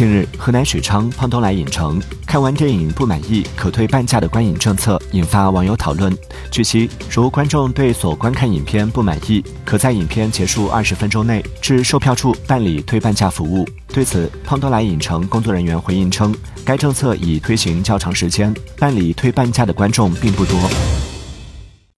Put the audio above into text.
近日河南许昌胖东来影城看完电影不满意可退半价的观影政策引发网友讨论据悉如观众对所观看影片不满意可在影片结束二十分钟内至售票处办理退半价服务。对此胖东来影城工作人员回应称该政策已推行较长时间办理退半价的观众并不多。